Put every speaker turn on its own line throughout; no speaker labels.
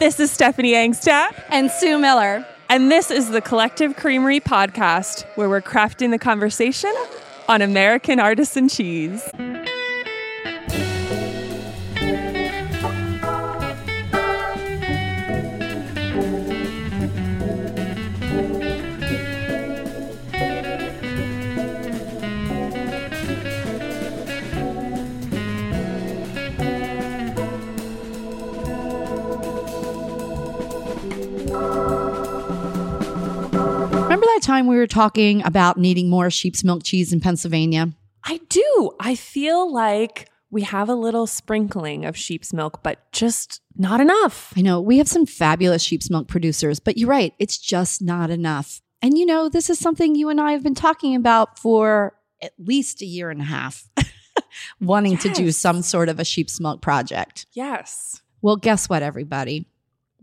This is Stephanie Angstadt.
And Sue Miller.
And this is the Collective Creamery podcast, where we're crafting the conversation on American artisan cheese.
That time were talking about needing more sheep's milk cheese in Pennsylvania?
I do. I feel like we have a little sprinkling of sheep's milk, but just not enough.
I know we have some fabulous sheep's milk producers, but you're right, it's just not enough. And you know, this is something you and I have been talking about for at least a year and a half, wanting to do some sort of a sheep's milk project.
Yes.
Well, guess what, everybody?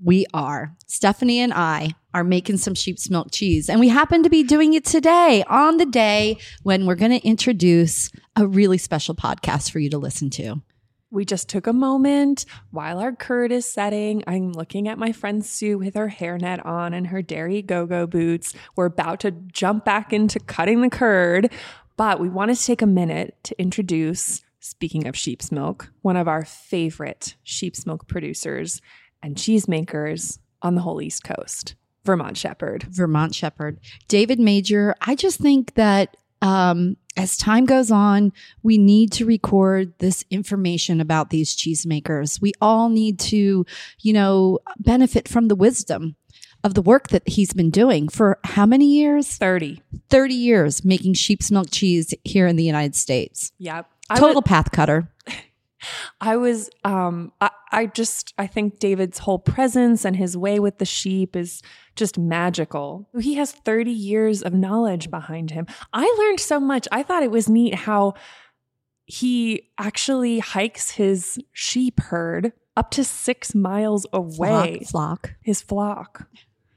We are. Stephanie and I are making some sheep's milk cheese, and we happen to be doing it today on the day when we're going to introduce a really special podcast for you to listen to.
We just took a moment while our curd is setting. I'm looking at my friend Sue with her hairnet on and her dairy go go boots. We're about to jump back into cutting the curd, but we wanted to take a minute to introduce, speaking of sheep's milk, one of our favorite sheep's milk producers and cheesemakers on the whole East Coast, Vermont Shepherd.
Vermont Shepherd. David Major, I just think that um, as time goes on, we need to record this information about these cheesemakers. We all need to, you know, benefit from the wisdom of the work that he's been doing for how many years?
30.
30 years making sheep's milk cheese here in the United States.
Yep. I
Total
would-
path cutter.
I was um I, I just I think David's whole presence and his way with the sheep is just magical. He has 30 years of knowledge behind him. I learned so much. I thought it was neat how he actually hikes his sheep herd up to 6 miles away.
Flock, flock.
His flock.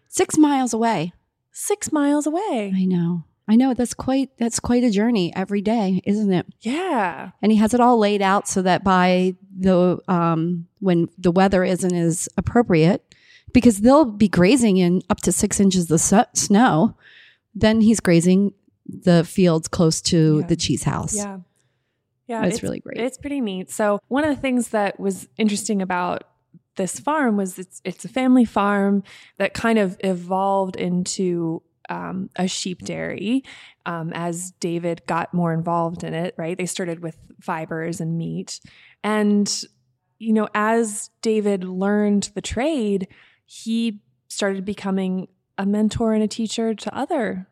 Six miles away.
6 miles away.
I know. I know that's quite that's quite a journey every day, isn't it?
Yeah.
and he has it all laid out so that by the um, when the weather isn't as appropriate, because they'll be grazing in up to six inches of su- snow, then he's grazing the fields close to
Yeah.
the cheese house.
Yeah. Yeah.
That's
it's-
really great.
It's pretty neat. So one of the things that was interesting about this farm was it's it's a family farm that kind of evolved into um, a sheep dairy um, as David got more involved in it. Right, they started with fibers and meat, and you know as David learned the trade, he started becoming a mentor and a teacher to other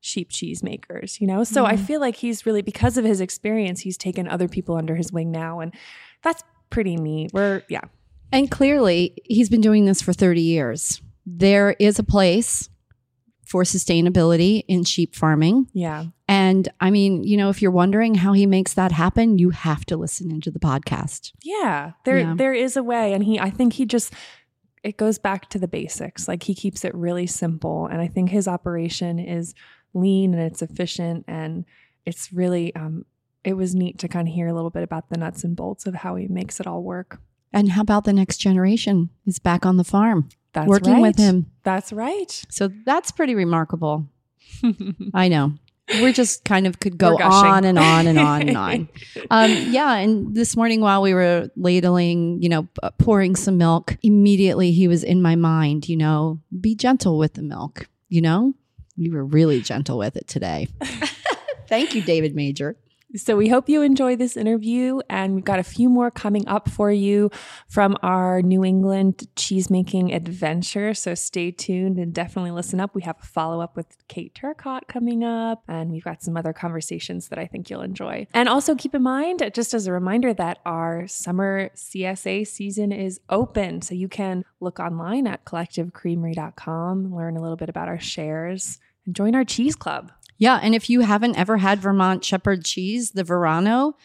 sheep cheese makers, you know? So I
Mhm.
feel like he's really, because of his experience, he's taken other people under his wing now. And that's pretty neat. We're, yeah.
And clearly, he's been doing this for 30 years. There is a place for sustainability in sheep farming.
Yeah.
And I mean, you know, if you're wondering how he makes that happen, you have to listen into the podcast.
Yeah. There,
Yeah.
there is a way. And he, I think he just, it goes back to the basics. Like he keeps it really simple. And I think his operation is lean and it's efficient. And it's really, um, it was neat to kind of hear a little bit about the nuts and bolts of how he makes it all work.
And how about the next generation is back on the farm
That's
working with him?
That's right.
So that's pretty remarkable. I know. We're just kind of could go on and on and on and on. Um, yeah. And this morning while we were ladling, you know, pouring some milk, immediately he was in my mind, you know, be gentle with the milk, you know? We were really gentle with it today. Thank you, David Major.
So we hope you enjoy this interview, and we've got a few more coming up for you from our New England cheesemaking adventure. So stay tuned and definitely listen up. We have a follow up with Kate Turcott coming up, and we've got some other conversations that I think you'll enjoy. And also keep in mind, just as a reminder, that our summer CSA season is open, so you can look online at collectivecreamery.com, learn a little bit about our shares, and join our cheese club.
Yeah, and if you haven't ever had Vermont Shepherd cheese, the Verano,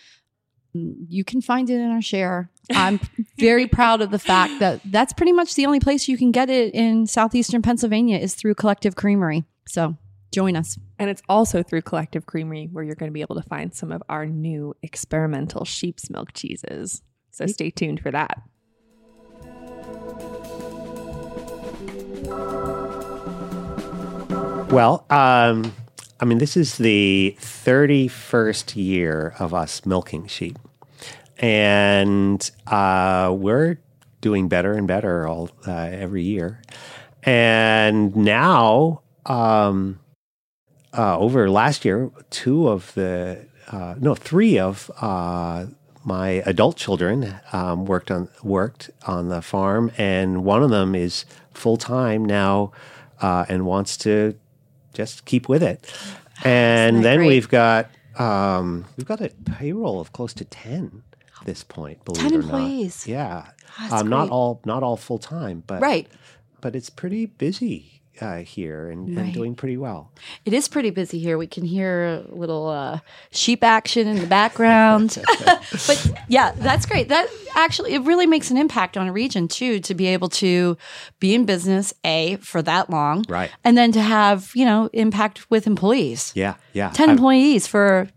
you can find it in our share. I'm very proud of the fact that that's pretty much the only place you can get it in southeastern Pennsylvania is through Collective Creamery. So join us.
And it's also through Collective Creamery where you're going to be able to find some of our new experimental sheep's milk cheeses. So stay tuned for that.
Well, um, I mean, this is the 31st year of us milking sheep. And uh, we're doing better and better all uh, every year. And now, um, uh, over last year, two of the, uh, no, three of uh, my adult children um, worked on worked on the farm, and one of them is full time now uh, and wants to just keep with it. And then
great?
we've got um, we've got a payroll of close to ten at this point. Believe
10
it or
employees.
not, yeah,
That's
um, not all not all full time, but
Right.
but it's pretty busy uh, here and,
Right.
and doing pretty well.
It is pretty busy here. We can hear a little uh, sheep action in the background. but yeah, that's great. That actually, it really makes an impact on a region too, to be able to be in business, A, for that long.
Right.
And then to have, you know, impact with employees.
Yeah, yeah,
10
I-
employees for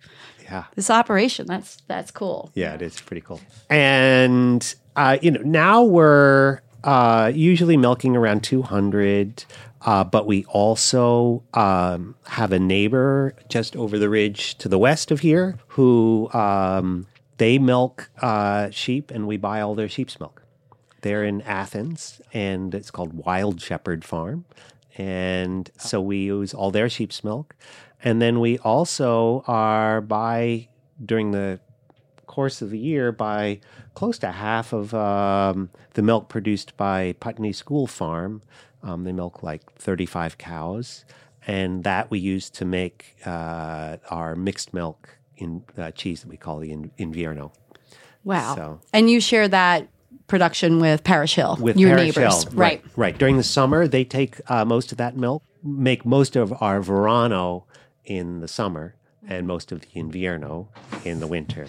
yeah.
this operation. That's that's cool.
Yeah, it is pretty cool. And uh, you know, now we're uh, usually milking around 200, uh, but we also um, have a neighbor just over the ridge to the west of here who um, they milk uh, sheep, and we buy all their sheep's milk. They're in Athens, and it's called Wild Shepherd Farm. And so we use all their sheep's milk. And then we also are by during the course of the year by close to half of um, the milk produced by Putney School Farm. Um, they milk like 35 cows, and that we use to make uh, our mixed milk in uh, cheese that we call the in- Invierno.
Wow.
So-
And you share that production with Parish Hill,
with
your
Parish
neighbors.
Hill.
Right.
right, During the summer, they take uh, most of that milk, make most of our Verano in the summer, and most of the Invierno in the winter.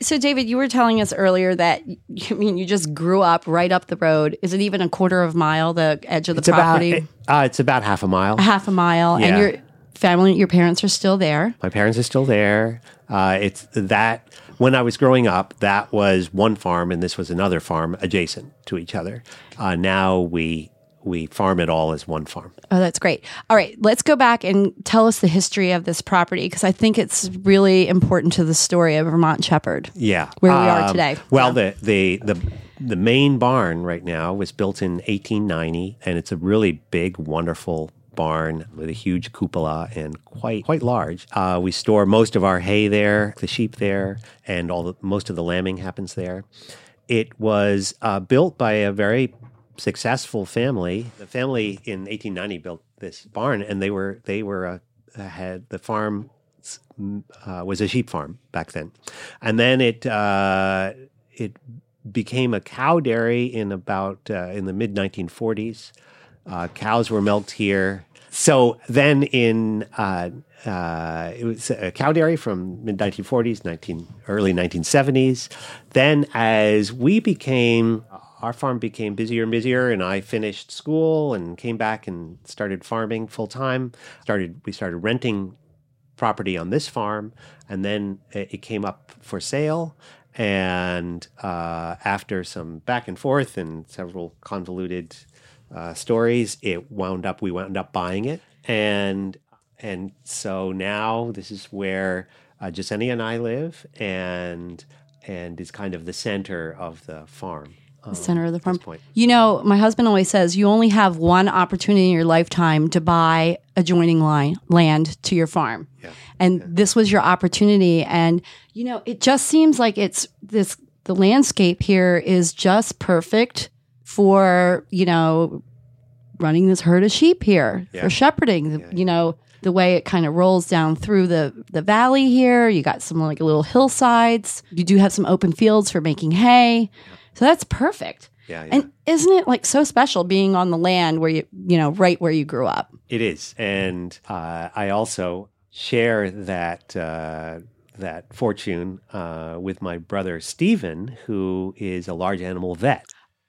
So, David, you were telling us earlier that I mean you just grew up right up the road. Is it even a quarter of a mile, the edge of the
It's
property?
about uh, it's about half a mile.
half a mile,
Yeah.
and your family, your parents are still there.
My parents are still there. Uh, it's that when I was growing up, that was one farm, and this was another farm adjacent to each other. Uh, now we we farm it all as one farm.
Oh, that's great. All right, let's go back and tell us the history of this property because I think it's really important to the story of Vermont Shepherd.
Yeah,
Where we are
Um,
today.
Well,
Yeah.
the, the the the main barn right now was built in 1890, and it's a really big, wonderful barn with a huge cupola and quite quite large. Uh, we store most of our hay there, the sheep there, and all the, most of the lambing happens there. It was uh, built by a very successful family. The family in 1890 built this barn, and they were they were had the farm uh, was a sheep farm back then, and then it uh, it became a cow dairy in about uh, in the mid 1940s. Uh, cows were milked here. So then in uh, uh, it was a cow dairy from mid 1940s, 19 early 1970s. Then as we became our farm became busier and busier, and I finished school and came back and started farming full time. Started we started renting property on this farm, and then it came up for sale. And uh, after some back and forth and several convoluted uh, stories, it wound up. We wound up buying it, and and so now this is where uh, and I live, and and is kind of the center of the farm.
Um, the center of the farm.
point.
You know, my husband always says you only have one opportunity in your lifetime to buy adjoining line land to your farm.
Yeah.
And this was your opportunity. And, you know, it just seems like it's this, the landscape here is just perfect for, you know, running this herd of sheep here
Yeah.
for shepherding. The- You know, the way it kind of rolls down through the, the valley here. You got some like little hillsides. You do have some open fields for making hay. So that's perfect.
Yeah, yeah.
And isn't it like so special being on the land where you, you know, right where you grew up?
It is, and uh, I also share that uh, that fortune uh, with my brother Stephen, who is a large animal vet.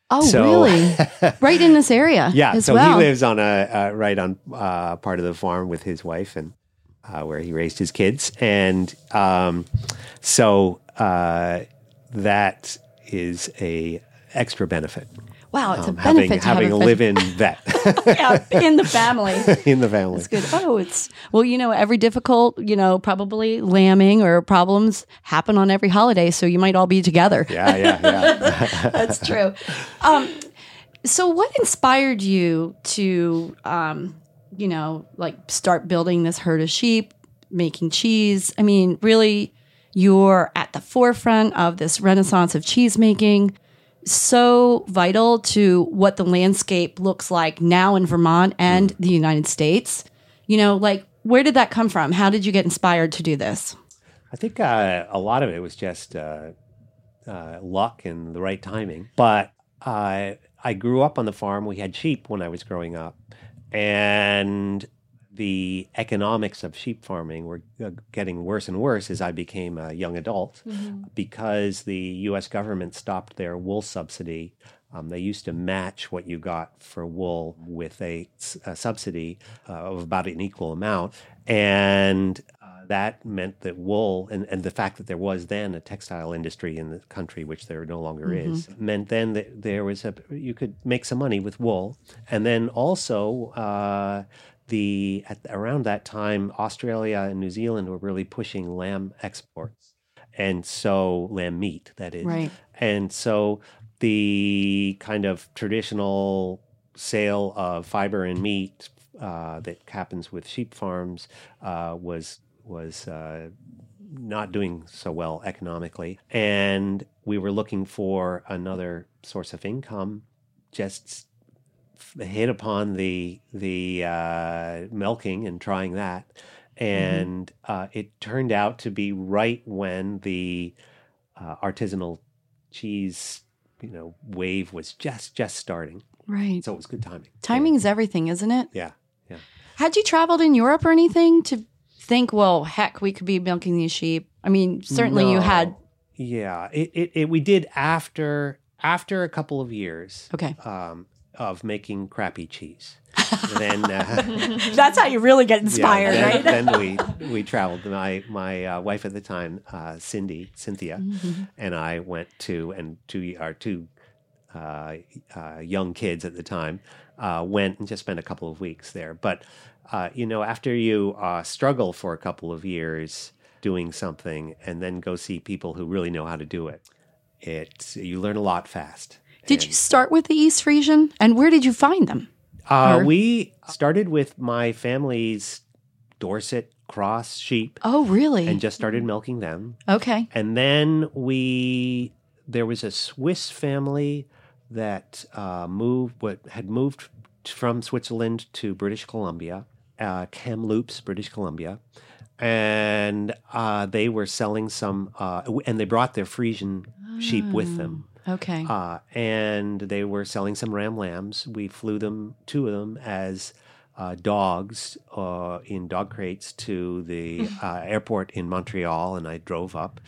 Oh,
So-
really? right in this area.
Yeah,
as
so
well.
he lives on a uh, right on uh, part of the farm with his wife and uh, where he raised his kids, and um, so uh, that is a extra benefit.
Wow, it's a
um,
benefit
having
to
having
have
a
a
live-in vet
yeah, in the family.
in the family.
It's good. Oh, it's well, you know, every difficult, you know, probably lambing or problems happen on every holiday, so you might all be together.
Yeah, yeah, yeah.
That's true. Um, so, what inspired you to, um, you know, like start building this herd of sheep, making cheese? I mean, really, you're at the forefront of this renaissance of cheese making. So vital to what the landscape looks like now in Vermont and the United States. You know, like, where did that come from? How did you get inspired to do this?
I think uh, a lot of it was just uh, uh, luck and the right timing. But I grew up on the farm. We had sheep when I was growing up, and the economics of sheep farming were uh, getting worse and worse as I became a young adult because the U.S. government stopped their wool subsidy. Um, they used to match what you got for wool with a subsidy uh, of about an equal amount. And uh, that meant that wool, and, and the fact that there was then a textile industry in the country, which there no longer is, meant then that there was a, you could make some money with wool. And then also, uh, the at around that time, Australia and New Zealand were really pushing lamb exports, and so lamb meat that is,
Right.
and so the kind of traditional sale of fiber and meat uh, that happens with sheep farms uh, was was uh, not doing so well economically, and we were looking for another source of income. Just hit upon the the uh, milking and trying that, and uh, it turned out to be right when the uh, artisanal cheese you know wave was just just starting,
Right.
so it was good timing.
Timing is everything, isn't it?
Yeah, yeah.
Had you traveled in Europe or anything to think, well, heck, we could be milking these sheep? I mean, certainly you had.
Yeah, it, it, it we did after after a couple of years
Okay.
um, of making crappy cheese. then uh,
That's how you really get
yeah,
inspired,
then,
right?
then we we traveled. My my uh, wife at the time, uh, Cindy Cynthia,
Mm-hmm.
and I went to and two our two uh, uh, young kids at the time uh, went and just spent a couple of weeks there. But uh, you know, after you uh, struggle for a couple of years doing something, and then go see people who really know how to do it, it you learn a lot fast.
Did you start with the East Frisian? And where did you find them?
Uh,
Or-
we started with my family's Dorset cross sheep
Oh, really?
and just started milking them.
okay.
And then we there was a Swiss family that uh, moved what had moved from Switzerland to British Columbia, uh, Kamloops, British Columbia, and uh, they were selling some, uh, and they brought their Frisian sheep with them.
Okay.
Uh, and they were selling some ram lambs. We flew them, two of them, as uh, dogs uh, in dog crates to the uh, airport in Montreal, and I drove up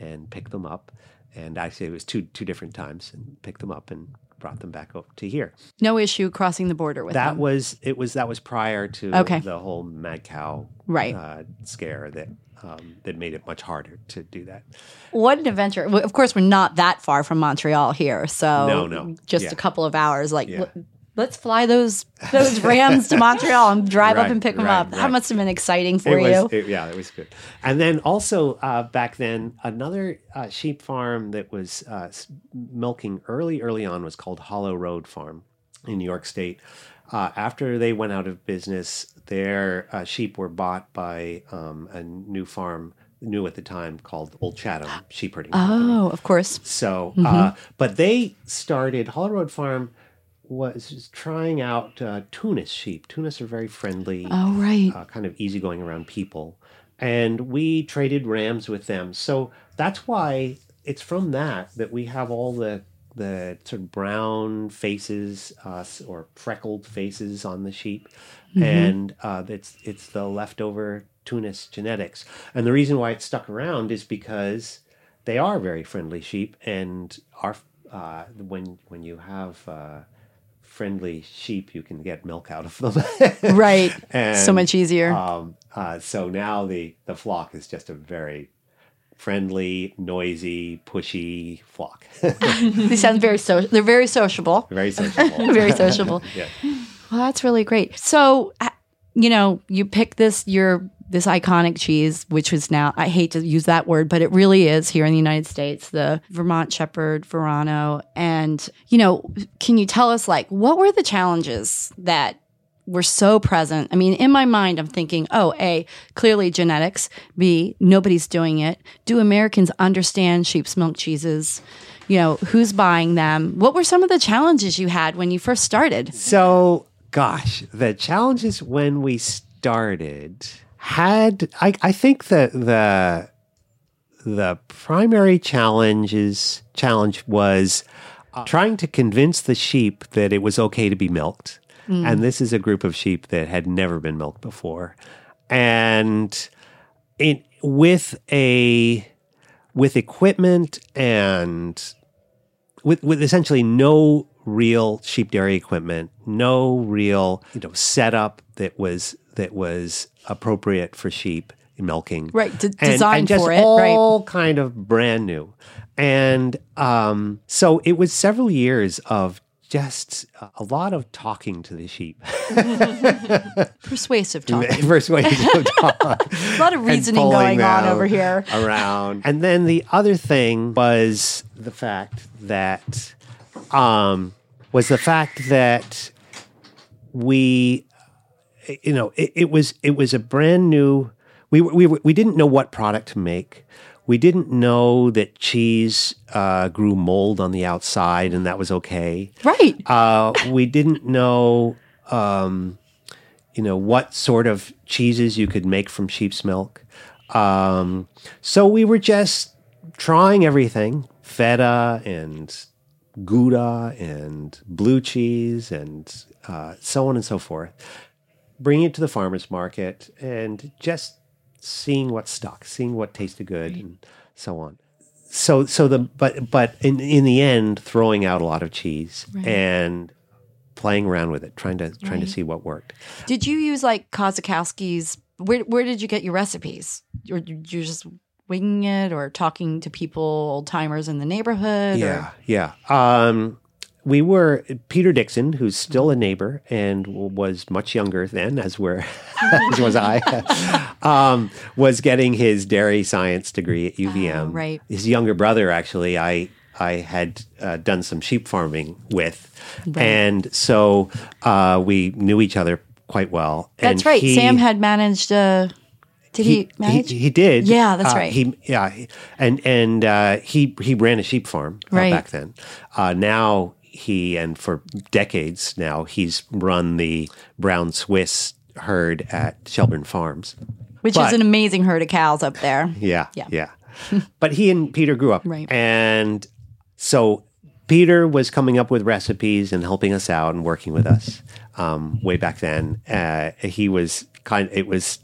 and picked them up. And actually, it was two two different times, and picked them up and brought them back up to here.
no issue crossing the border with
That
them.
was it. Was that was prior to
Okay.
the whole mad cow
Right.
uh, scare that um, that made it much harder to do that.
What an adventure. Well, Of course, we're not that far from Montreal here. So
No, no.
just
Yeah.
a couple of hours. Like,
Yeah.
Let's fly those those Rams to Montreal and drive up and pick them
right,
up. That must have been exciting for
it
you.
Was, it- yeah, it was good. And then also uh, back then, another uh, sheep farm that was uh, milking early, early on was called Hollow Road Farm in New York State. Uh, after they went out of business, their uh, sheep were bought by um, a new farm, new at the time, called Old Chatham Sheep Herding Company.
oh, of course.
So, uh, but they started Hollow Road Farm was trying out uh, Tunis sheep. Tunis are very friendly
Oh, right.
uh, kind of easygoing around people. And we traded rams with them. So that's why it's from that that we have all the the sort of brown faces uh, or freckled faces on the sheep, and uh, it's it's the leftover Tunis genetics. And the reason why it stuck around is because they are very friendly sheep, and are uh, when when you have uh, friendly sheep, you can get milk out of them.
Right. so much easier.
um, uh, so now the the flock is just a very friendly, noisy, pushy flock.
They sound very so. They're very sociable.
Very sociable.
very sociable.
yeah.
Well, that's really great. So, uh, you know, you pick this your this iconic cheese, which is now I hate to use that word, but it really is here in the United States, the Vermont Shepherd Verano. And you know, can you tell us like what were the challenges that were so present? I mean, in my mind, I'm thinking, oh, a clearly genetics. B nobody's doing it. Do Americans understand sheep's milk cheeses? You know, who's buying them? What were some of the challenges you had when you first started?
So, gosh, the challenges when we started had I, I think that the the primary challenge is challenge was uh, trying to convince the sheep that it was okay to be milked. And this is a group of sheep that had never been milked before. And it with a with equipment and with with essentially no real sheep dairy equipment, no real you know setup that was that was appropriate for sheep milking,
Right, d-
And-
designed
and just
for it,
all kind of brand new, and um, so it was several years of just a lot of talking to the sheep,
Persuasive talk.
persuasive talk.
A lot of reasoning going on over here.
around. And then the other thing was the fact that um, was the fact that we, you know, it, it was it was a brand new. We we we didn't know what product to make. We didn't know that cheese uh, grew mold on the outside, and that was okay.
Right.
Uh, we didn't know, um, you know, what sort of cheeses you could make from sheep's milk. Um, so we were just trying everything: feta and gouda and blue cheese and uh, so on and so forth. Bringing it to the farmers market and just seeing what stuck, seeing what tasted good, and so on so so the but but in in the end throwing out a lot of cheese and playing around with it trying to trying to see what worked
Did you use like Kosikowski's? Where Where did you get your recipes? Or did you just winging it, or talking to people, old timers in the neighborhood?
yeah yeah um we were Peter Dixon, who's still a neighbor and was much younger then, as were as was I, um, was getting his dairy science degree at UVM.
right.
His younger brother, actually, I I had uh, done some sheep farming with, and so uh, we knew each other quite well.
That's
And
right.
he-
Sam had managed. Uh, did he, manage?
He, he did.
Yeah, that's
Uh,
right.
He yeah, and and uh, he he ran a sheep farm uh,
Right.
back then. Uh, now he and for decades now he's run the brown Swiss herd at Shelburne Farms.
which
but-
is an amazing herd of cows up there.
Yeah,
Yeah.
yeah. but he and Peter grew up,
Right.
And so Peter was coming up with recipes and helping us out and working with us um, way back then. Uh, he was kind. It was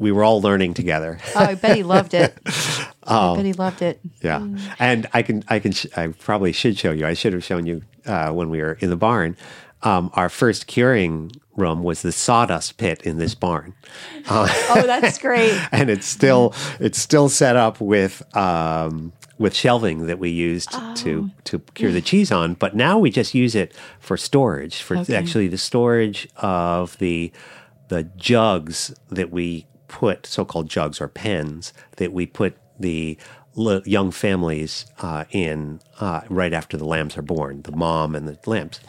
we were all learning together.
Oh, I bet he loved it.
Oh.
but he loved it.
Yeah, and I can, I can, sh- I probably should show you. I should have shown you uh, when we were in the barn. Um, our first curing room was the sawdust pit in this barn,
Oh, that's great.
and it's still, it's still set up with um, with shelving that we used to to cure the cheese on. But now we just use it for storage, for
Okay.
actually the storage of the the jugs that we put, so-called jugs or pens that we put the young families uh, in uh, right after the lambs are born, the mom and the lambs.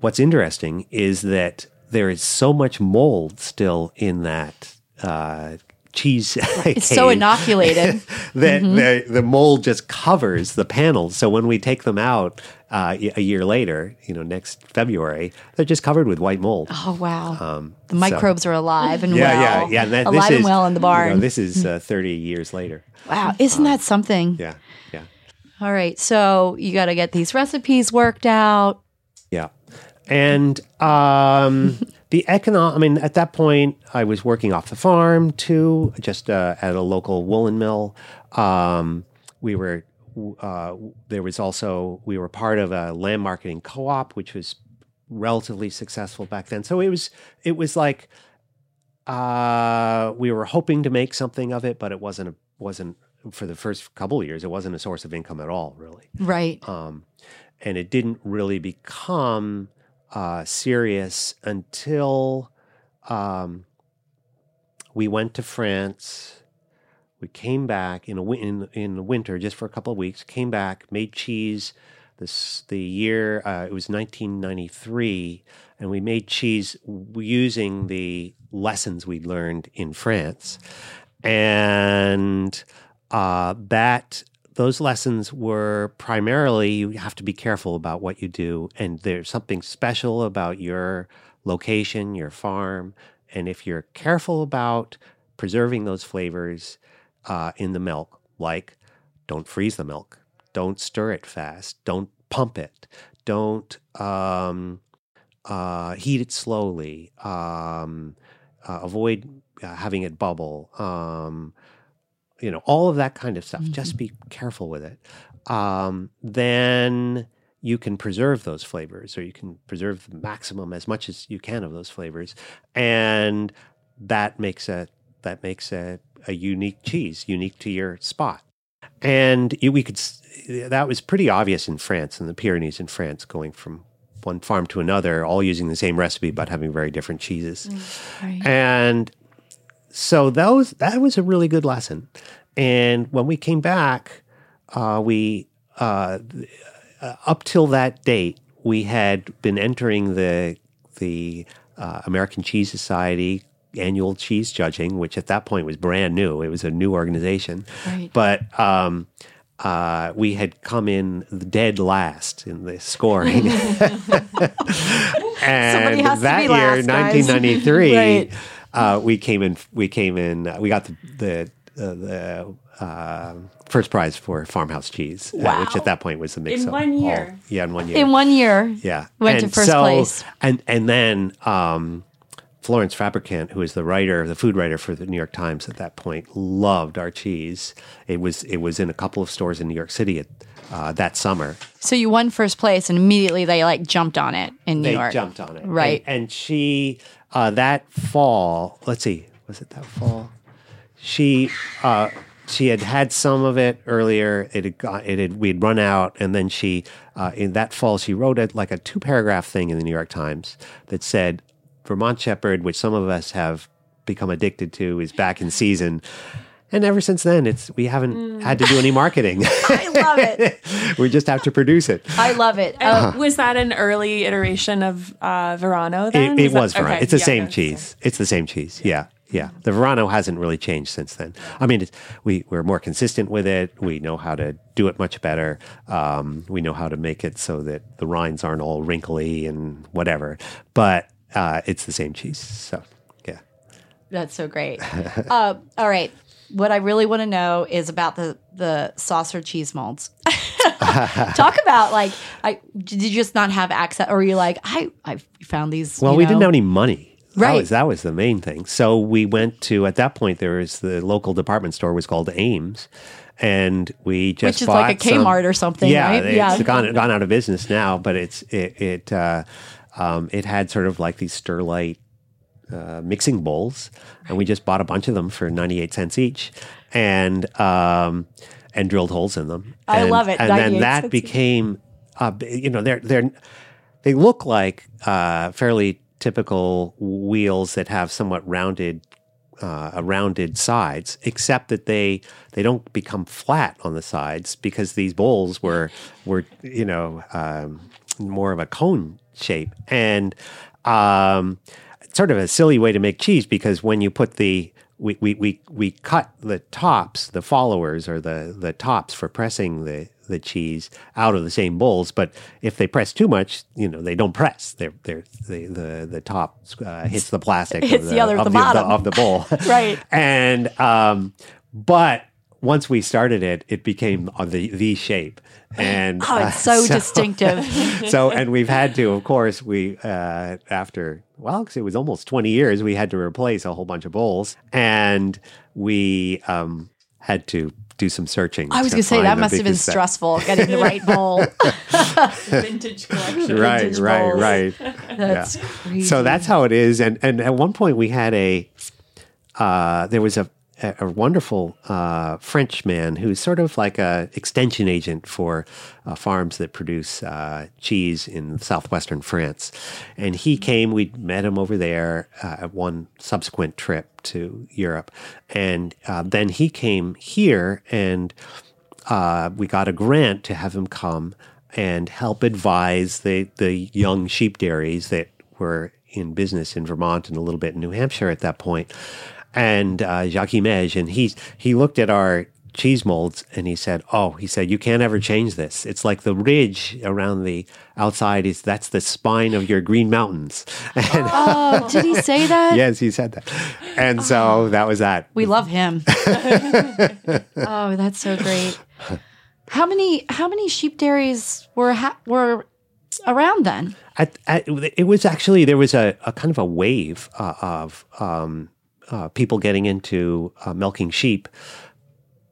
What's interesting is that there is so much mold still in that uh, cheese.
It's so inoculated.
that the, the mold just covers the panels. So when we take them out uh, a year later, you know, next February, they're just covered with white mold.
Oh wow.
Um,
the microbes are alive and
yeah,
well.
yeah, yeah. That,
alive
this
and well in the
you know,
barn.
this is uh, 30 years later.
wow, isn't that something?
Yeah, yeah,
All right, so you got to get these recipes worked out.
yeah. And um, the economic, I mean, at that point, I was working off the farm too, just uh, at a local woolen mill. Um, we were, uh, there was also, we were part of a land marketing co op, which was relatively successful back then. So it was, it was like, uh, we were hoping to make something of it, but it wasn't, a, wasn't, for the first couple of years, it wasn't a source of income at all, really.
Right.
Um, and it didn't really become uh, serious until um, we went to France. We came back in a in in the winter just for a couple of weeks. Came back, made cheese. This the year uh, it was 1993, and we made cheese using the lessons we'd learned in France, and uh, that those lessons were primarily you have to be careful about what you do, and there's something special about your location, your farm, and if you're careful about preserving those flavors uh, in the milk, like don't freeze the milk, don't stir it fast, don't pump it, don't um, uh, heat it slowly, um, uh, avoid uh, having it bubble. Um, you know, all of that kind of stuff. Just be careful with it. Um, then you can preserve those flavors, or you can preserve the maximum as much as you can of those flavors, and that makes a that makes a, a unique cheese, unique to your spot. And you- we could that was pretty obvious in France, in the Pyrenees in France, going from one farm to another, all using the same recipe but having very different cheeses.
Right.
And so those that was a really good lesson. And when we came back, uh, we uh, uh, up till that date we had been entering the the uh, American Cheese Society annual cheese judging, which at that point was brand new. It was a new organization,
Right.
but. Um, uh, we had come in dead last in the scoring. and that year,
last, guys.
1993,
Right.
Uh, we came in. We came in. uh, we got the the uh, the uh, first prize for farmhouse cheese, uh, which at that point was the mix
In
of
one
all-
year?
yeah, in one year.
In one year.
yeah,
Went to
And
first place.
And and then um, Florence Fabricant, who is the writer, the food writer for the New York Times at that point, loved our cheese. It was it was in a couple of stores in New York City at, uh, that summer.
So you won first place, and immediately they like jumped on it in New
they
York.
jumped on it.
Right.
And, and she, uh, that fall, let's see, was it that fall? She, uh, she had had some of it earlier. It had got, it had, we'd run out. And then she, uh, in that fall, she wrote it like a two paragraph thing in the New York Times that said, Vermont Shepherd, which some of us have become addicted to, is back in season. And ever since then, it's we haven't had to do any marketing.
I love it.
we just have to produce it.
I love it.
And
Oh,
was that an early iteration of uh, Verano? Then
It, it
that-
was Verano.
okay,
It's the
yeah,
same
that's-
cheese. It's the same cheese. Yeah, yeah. The Verano hasn't really changed since then. I mean, it's, we we're more consistent with it. We know how to do it much better. Um, we know how to make it so that the rinds aren't all wrinkly and whatever. But uh, it's the same cheese. So yeah.
that's so great. uh, all right. What I really want to know is about the the saucer cheese molds. Talk about like, I did you just not have access, or you like I I found these?
Well, we
know?
didn't have any money. That
Right.
was, that was the main thing. So we went to at that point there was the local department store was called Ames, and we just
Which is like a
bought some-
Kmart or something,
Yeah,
right?
it's
Yeah.
gone gone out of business now, but it's it it uh, um, it had sort of like these Sterlite uh, mixing bowls, and we just bought a bunch of them for ninety eight cents each, and um, and drilled holes in them.
I
And-
love it,
And then that became, uh, you know, they're they're they look like uh, fairly typical wheels that have somewhat rounded uh, rounded sides, except that they they don't become flat on the sides because these bowls were were you know um, more of a cone shape and um, sort of a silly way to make cheese because when you put the we, we, we, we cut the tops, the followers or the, the tops for pressing the, the cheese out of the same bowls. But if they press too much, you know, they don't press. They're, they're, they, the, the top uh, hits the plastic
Hits
of
the other-
of
the bottom.
of the bowl.
Right.
And, um, but once we started it, it became on the V shape. And
Oh,
uh,
it's so, distinctive.
so and we've had to of course we uh after well 'cause it was almost 20 years we had to replace a whole bunch of bowls and we um had to do some searching
I was going to say that must have been
because that-
stressful getting the right bowl.
vintage collection.
right
vintage
right
bowls.
right
That's
Yeah.
crazy.
so that's how it is and and at one point we had a uh there was a a, wonderful uh, Frenchman who's sort of like a extension agent for uh, farms that produce uh, cheese in southwestern France. And he came. We met him over there uh, at one subsequent trip to Europe, and uh, then he came here, and uh, we got a grant to have him come and help advise the the young sheep dairies that were in business in Vermont and a little bit in New Hampshire at that point. And uh, Jacques Image, and he he looked at our cheese molds and he said, "Oh, he said you can't ever change this. It's like the ridge around the outside is that's the spine of your Green Mountains." And
Oh, did he say that?
yes, he said that. And so that was that.
We love him. oh, that's so great. How many how many sheep dairies were ha- were around then?
At, at, it was actually there was a, a kind of a wave uh, of um, uh, people getting into uh, milking sheep.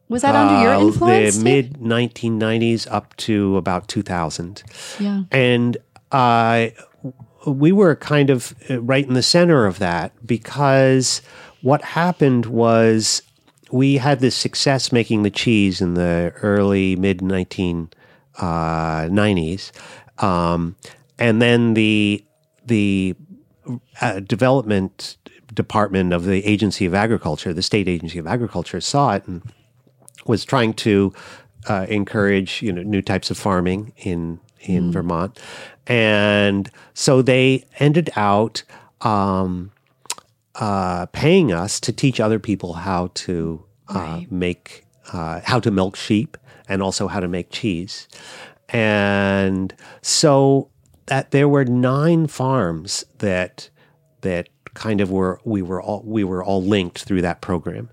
Was that under your
uh,
influence?
The mid 1990s up to about 2000.
yeah.
And uh, we were kind of uh, right in the center of that because what happened was we had this success making the cheese in the early mid 1990s. Um, and then the, the uh, development department of the Agency of Agriculture, the state agency of agriculture, saw it and was trying to uh, encourage you know new types of farming in in Vermont, and so they ended out um, uh, paying us to teach other people how to uh, make uh, how to milk sheep and also how to make cheese, and so that there were nine farms that that kind of were we were all we were all linked through that program,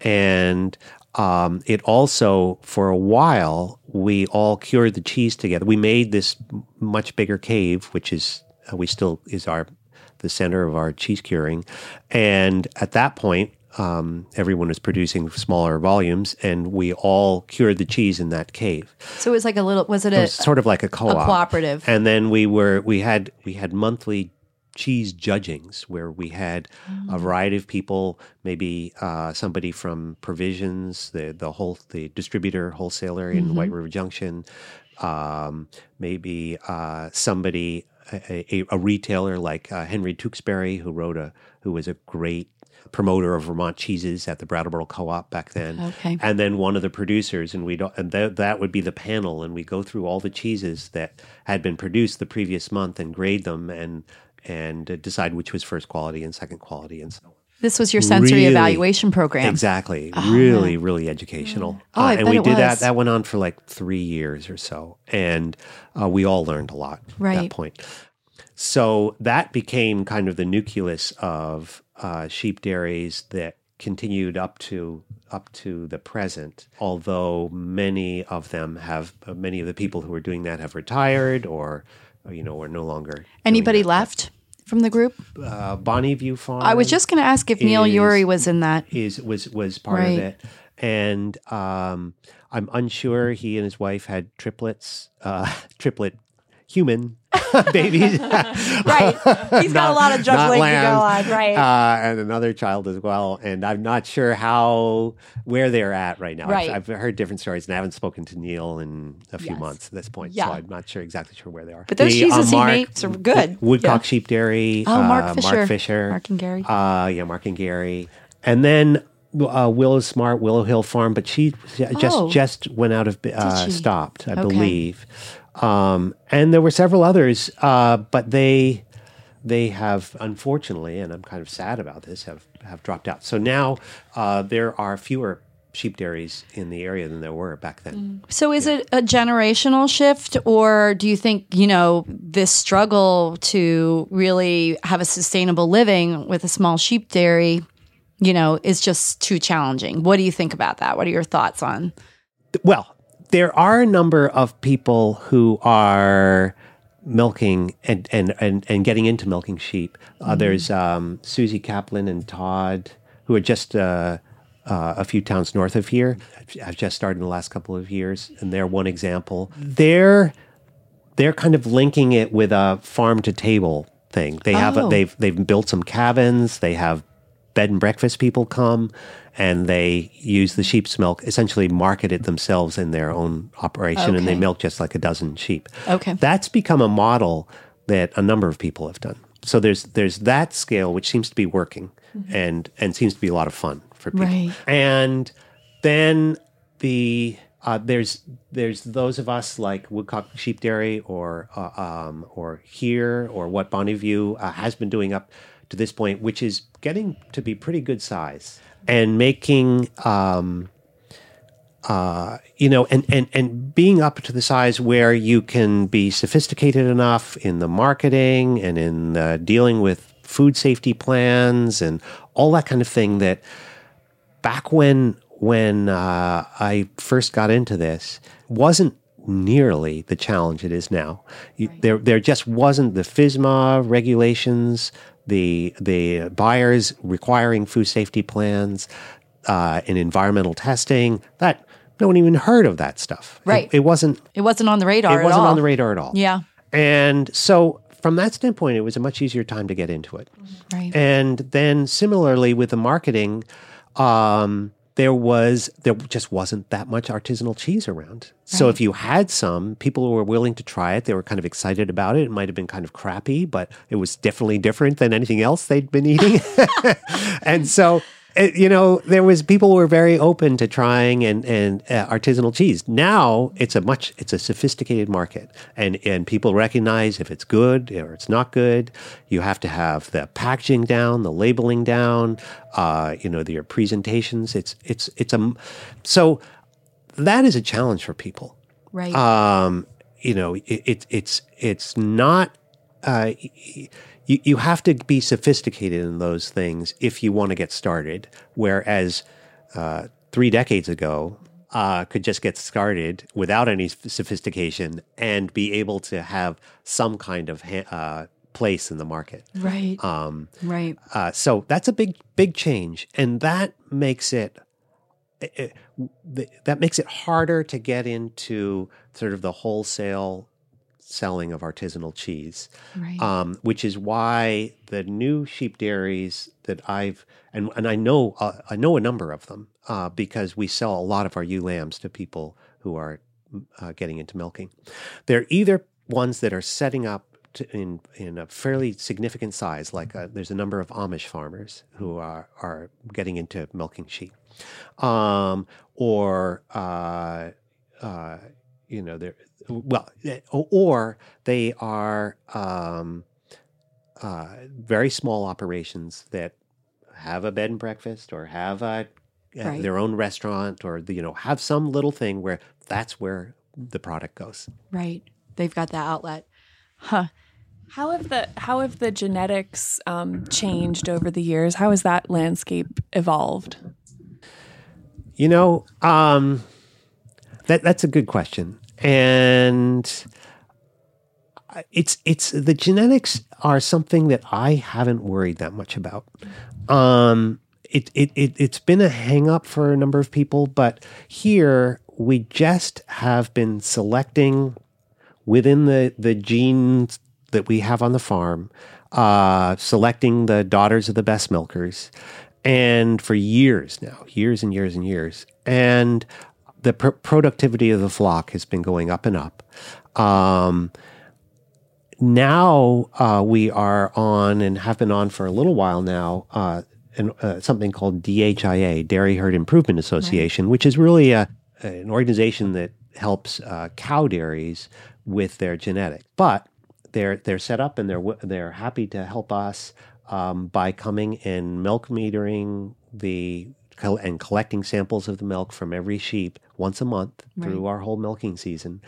and um, it also for a while we all cured the cheese together. We made this much bigger cave, which is uh, we still is our the center of our cheese curing, and at that point. Um, everyone was producing smaller volumes, and we all cured the cheese in that cave.
So it was like a little was it
It
a,
was sort of like a co-op,
cooperative.
And then we were we had we had monthly cheese judgings where we had a variety of people, maybe uh, somebody from Provisions, the the whole the distributor wholesaler in White River Junction, um, maybe uh, somebody a, a, a retailer like uh, Henry Tewksbury who wrote a who was a great promoter of Vermont cheeses at the Brattleboro Co-op back then.
Okay.
and then one of the producers, and we and th- that would be the panel, and we go through all the cheeses that had been produced the previous month and grade them and and uh, decide which was first quality and second quality and so on.
This was your sensory
Really-
evaluation program.
Exactly, really, really educational.
Oh, I
and
bet
we
it
did
was.
that. That went on for like three years or so, and uh, we all learned a lot at
Right.
that point. So that became kind of the nucleus of uh, sheep dairies that continued up to up to the present. Although many of them have, uh, many of the people who are doing that have retired or, uh, you know, are no longer.
Anybody left from the group?
Uh, Bonnie View Farm.
I was just going to ask if Neil
is-
Urie was in that.
is was was part
Right.
of it, and um, I'm unsure he and his wife had triplets, uh, triplet human babies,
Right. He's got a lot of
not
juggling to go on, right?
Uh, and another child as well. And I'm not sure how where they're at right now.
Right.
I've, I've heard different stories, and I haven't spoken to Neil in a few
Yes.
months at this point,
Yeah.
so I'm not sure exactly sure where they are.
But those
The,
cheeses he
Mark-
makes are good.
Woodcock
Yeah.
Sheep Dairy.
Oh, Mark
uh,
Fisher.
Mark Fisher.
Mark and Gary.
Uh, yeah, Mark and Gary. And then uh, Willow Smart, Willow Hill Farm, but she just
Oh.
just went out of uh, stopped, I
Okay.
believe. Um, and there were several others, uh, but they they have unfortunately, and I'm kind of sad about this, have have dropped out. So now uh, there are fewer sheep dairies in the area than there were back then.
So is it a generational shift or do you think, you know, this struggle to really have a sustainable living with a small sheep dairy, you know, is just too challenging? What do you think about that? What are your thoughts on?
Well, there are a number of people who are milking and and and, and getting into milking sheep. Uh, there's um, Susie Kaplan and Todd, who are just uh, uh, a few towns north of here. I've just started in the last couple of years, and they're one example. They're they're kind of linking it with a farm to table thing. They have
Oh.
a, they've they've built some cabins. They have bed and breakfast people come and they use the sheep's milk, essentially market it themselves in their own operation, and they milk just like a dozen sheep.
Okay.
That's become a model that a number of people have done. So there's there's that scale which seems to be working and and seems to be a lot of fun for people.
Right.
And then the uh, there's there's those of us like Woodcock Sheep Dairy or uh, um, or here or what Bonnie View uh, has been doing up to this point, which is getting to be pretty good size and making um, uh, you know, and, and, and being up to the size where you can be sophisticated enough in the marketing and in uh, dealing with food safety plans and all that kind of thing that back when when uh, I first got into this wasn't nearly the challenge it is now. You, There there just wasn't the FSMA regulations, the the buyers requiring food safety plans, uh, and environmental testing. That no one even heard of that stuff.
Right.
It, wasn't.
It wasn't on the radar
It wasn't on the radar at all.
Yeah.
And so from that standpoint, it was a much easier time to get into it.
Right.
And then similarly with the marketing, um, there was there just wasn't that much artisanal cheese around. So if you had some, people were willing to try it. They were kind of excited about it. It might have been kind of crappy, but it was definitely different than anything else they'd been eating. and so it, you know, there was people were very open to trying and and uh, artisanal cheese. Now it's a much it's a sophisticated market, and and people recognize if it's good or it's not good. You have to have the packaging down, the labeling down, uh, you know, your presentations. It's it's it's a so that is a challenge for people
Right.
um, you know, it, it, it's it's not. Uh, you you have to be sophisticated in those things if you want to get started. Whereas uh, three decades ago, uh, could just get started without any sophistication and be able to have some kind of ha- uh, place in the market.
right.
Um,
right.
uh, so that's a big, big change, and that makes it, it- th- that makes it harder to get into sort of the wholesale selling of artisanal cheese,
Right.
um, which is why the new sheep dairies that I've and and I know uh, I know a number of them uh, because we sell a lot of our ewe lambs to people who are uh, getting into milking. They're either ones that are setting up to, in in a fairly significant size, like uh, there's a number of Amish farmers who are are getting into milking sheep, um, or uh, uh, you know they're well, or they are um, uh, very small operations that have a bed and breakfast or have a uh,
Right.
their own restaurant or you know have some little thing where that's where the product goes.
right. They've got that outlet. Huh.
How have the how have the genetics um, changed over the years? How has that landscape evolved?
You know, um, that that's a good question, and it's it's the genetics are something that I haven't worried that much about. Um, it, it it it's been a hang up for a number of people, but here we just have been selecting within the the genes that we have on the farm, uh, selecting the daughters of the best milkers, and for years now, years and years and years, and the pr- productivity of the flock has been going up and up. Um, now uh, we are on and have been on for a little while now. Uh, an, uh, something called DHIA, Dairy Herd Improvement Association, which is really a, an organization that helps uh, cow dairies with their genetics. But they're they're set up and they're they're happy to help us um, by coming and milk metering the and collecting samples of the milk from every sheep once a month through our whole milking season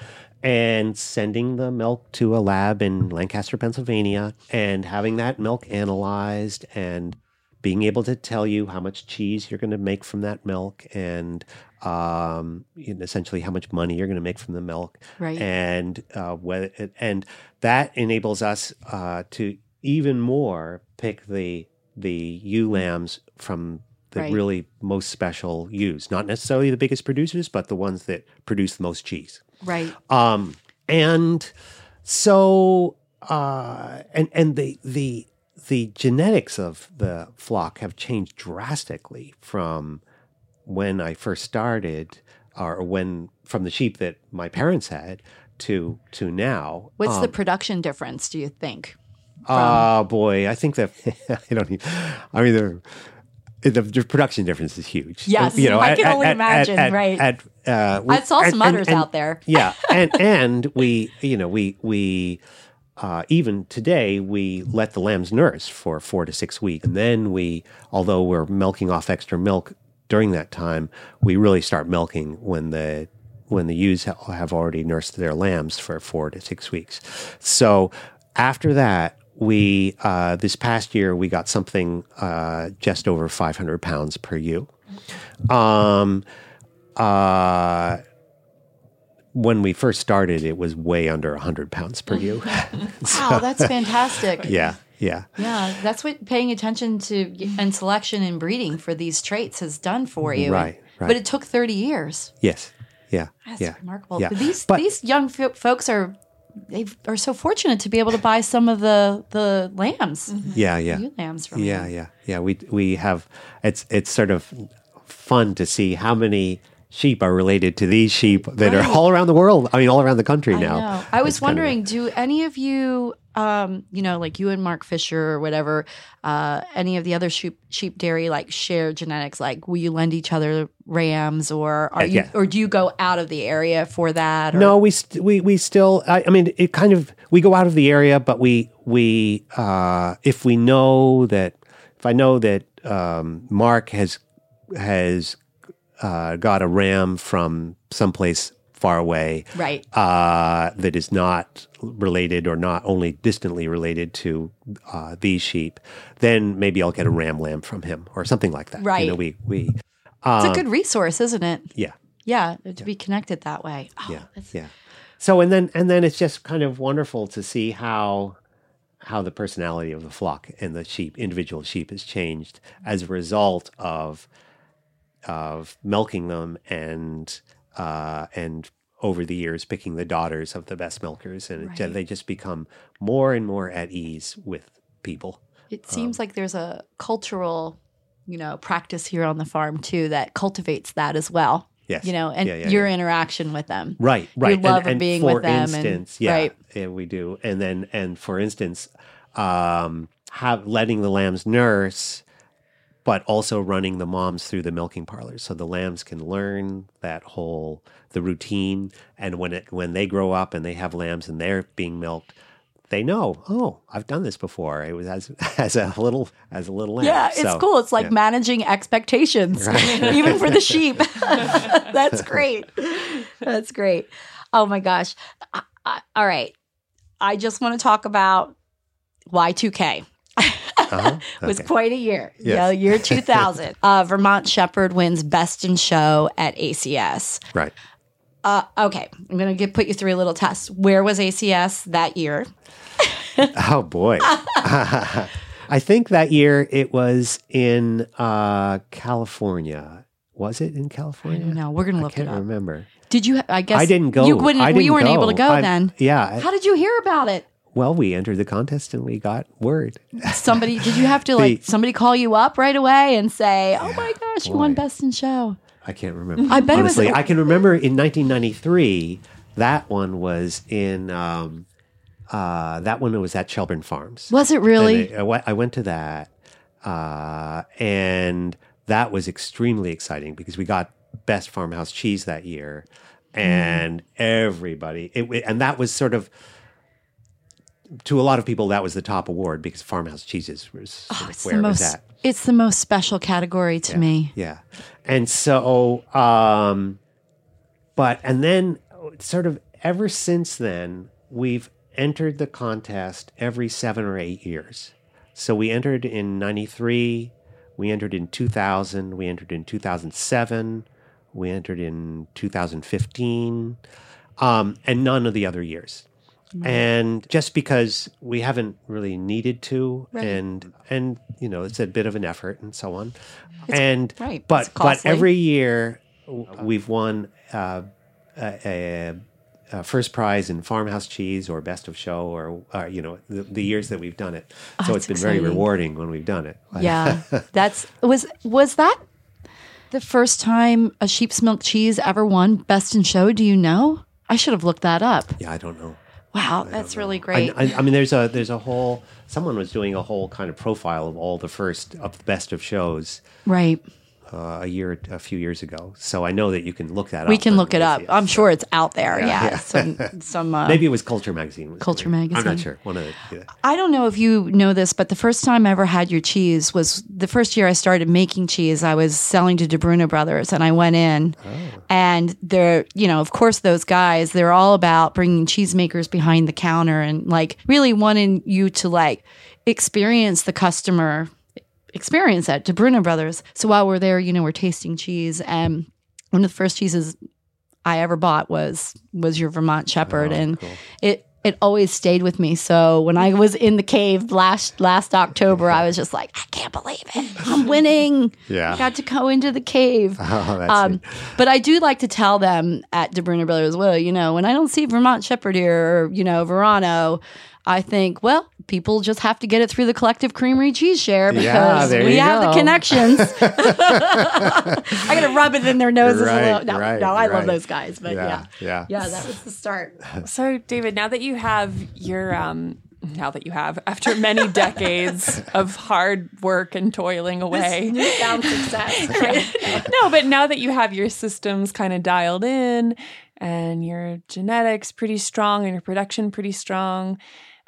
and sending the milk to a lab in Lancaster, Pennsylvania and having that milk analyzed and being able to tell you how much cheese you're going to make from that milk and um, essentially how much money you're going to make from the milk
Right.
and uh, whether and that enables us uh, to even more pick the the ewe lambs from the
Right.
really most special ewes, not necessarily the biggest producers, but the ones that produce the most cheese.
Right.
Um, and so, uh, and and the the the genetics of the flock have changed drastically from when I first started, or when from the sheep that my parents had to to now.
What's
Um,
the production difference, do you think?
Oh boy, I think that I don't. Even, I mean, the, the, production difference is huge.
Yes, you know, I can only imagine, right.
At, uh, we-
I saw some
and- and-
udders out there.
Yeah, and and we, you know, we we uh, even today we let the lambs nurse for four to six weeks, and then we, although we're milking off extra milk during that time, we really start milking when the when the ewes ha- have already nursed their lambs for four to six weeks. So after that, we uh, this past year we got something uh, just over 500 pounds per ewe. Um, uh, when we first started, it was way under 100 pounds per ewe.
Wow, that's fantastic.
yeah, yeah.
Yeah, that's what paying attention to and selection and breeding for these traits has done for you.
Right, right.
But it took 30 years.
Yes. Yeah.
That's
yeah.
remarkable.
Yeah.
These
But-
these young fo- folks are they are so fortunate to be able to buy some of the the lambs, mm-hmm.
Yeah, yeah.
ewe lambs from
Yeah, yeah, yeah. We we have it's it's sort of fun to see how many sheep are related to these sheep that are all around the world. I mean, all around the country
I
now.
know. I was
It's kind of a-
wondering, do any of you, um, you know, like you and Mark Fischer or whatever, uh, any of the other sheep sheep dairy like share genetics? Like, will you lend each other rams, or are you,
yeah.
or do you go out of the area for that? Or?
No, we st- we we still. I, I mean, it kind of we go out of the area, but we we uh, if we know that if I know that um, Mark has has uh, got a ram from someplace far away,
Right.
uh, that is not related or not only distantly related to uh, these sheep, then maybe I'll get a ram lamb from him or something like that.
Right.
You know, we we
It's a good resource, isn't it?
yeah.
Yeah, to be connected that way. Oh,
yeah yeah so and then and then it's just kind of wonderful to see how how the personality of the flock and the sheep individual sheep has changed as a result of of milking them and uh and over the years picking the daughters of the best milkers and it
Right.
they just become more and more at ease with people
It
Um,
seems like there's a cultural, you know, practice here on the farm too that cultivates that as well.
yes
You know, and
Yeah, yeah,
your
yeah.
interaction with them.
Right, right.
love of being
for
with them and-
Instance, yeah,
right.
and we do. And then, and for instance, um, have letting the lambs nurse, but also running the moms through the milking parlors, so the lambs can learn that whole the routine. And when it when they grow up and they have lambs and they're being milked. They know. Oh, I've done this before. It was as as a little as a little lamb.
Yeah, it's
So,
cool. It's like
yeah.
managing expectations, even for the sheep. That's great. That's great. Oh my gosh. I, I, all right. I just want to talk about Y2K.
Uh-huh.
It was quite a year.
Yes.
Yeah, year 2000.
Uh, Vermont Shepherd wins Best in Show at ACS.
right.
Uh, okay, I'm going to put you through a little test. Where was ACS that year?
Oh boy. I think that year it was in uh, California. Was it in California?
No, we're going to
I
look
can't
it up.
remember.
Did you? I guess
I didn't go.
You wouldn't.
I
you
didn't
weren't able to go
I-
then.
Yeah.
How did you hear about it?
Well, we entered the contest and we got word.
Somebody did you have to like
The-
somebody call you up right away and say, "Oh my gosh, you won. Best in Show."
I can't remember.
I bet it was-
Honestly, I can remember in 1993. That one was in. Um, uh, that one was at Shelburne Farms.
Was it really?
I, I went, to that, uh, and that was extremely exciting because we got best farmhouse cheese that year, and everybody, it, it- and that was sort of to a lot of people that was the top award because farmhouse cheeses was of
it's
where
the
it was at.
It's the most special category to me.
Yeah. And so, um, but, and then sort of ever since then, we've entered the contest every seven or eight years. So we entered in 93, we entered in 2000, we entered in 2007, we entered in 2015, um, and none of the other years. And just because we haven't really needed to, and and you know it's a bit of an effort and so on, and
right,
but but every year we've won uh, a, a uh, first prize in farmhouse cheese or best of show or uh, you know the, the years that we've done it. So
Oh,
it's
that's
been very rewarding when we've done it.
Yeah, that's was was that the first time a sheep's milk cheese ever won best in show? Do you know? I should have looked that up.
yeah, I don't know.
Wow, that's really
I,
great.
I, I mean, there's a there's a whole someone was doing a whole kind of profile of all the first of the best of shows
right.
Uh, a year a few years ago. So I know that you can look that up.
We can look it up. I'm
So
sure it's out there. Yeah.
yeah.
Some some uh,
Maybe it was Culture Magazine. was
Culture
it. I'm
Magazine.
not sure. One of the. Yeah.
I don't know if you know this, but the first time I ever had your cheese was the first year I started making cheese. I was selling to Di Bruno Brothers, and I went in, and they're, you know, of course, those guys, they're all about bringing cheesemakers behind the counter and like really wanting you to like experience the customer experience at Di Bruno Brothers. So while we're there, you know, we're tasting cheese, and one of the first cheeses I ever bought was was your Vermont Shepherd, and
cool.
it it always stayed with me. So when I was in the cave last last October, I was just like, I can't believe it, I'm winning.
Yeah.
I got to go into the cave.
Oh, that's
Um, but I do like to tell them at Di Bruno Brothers, well, you know, when I don't see Vermont Shepherd here or, you know, Verano, I think, well, people just have to get it through the collective creamery cheese share because
there
we
you
have the connections. I got to rub it in their noses
Right,
a little. No,
right,
no, I love those guys, but yeah.
yeah, yeah.
Yeah, that was the start.
So, David, now that you have your, um, now that you have, after many decades of hard work and toiling away,
Newfound success, right?
no, but now that you have your systems kind of dialed in and your genetics pretty strong and your production pretty strong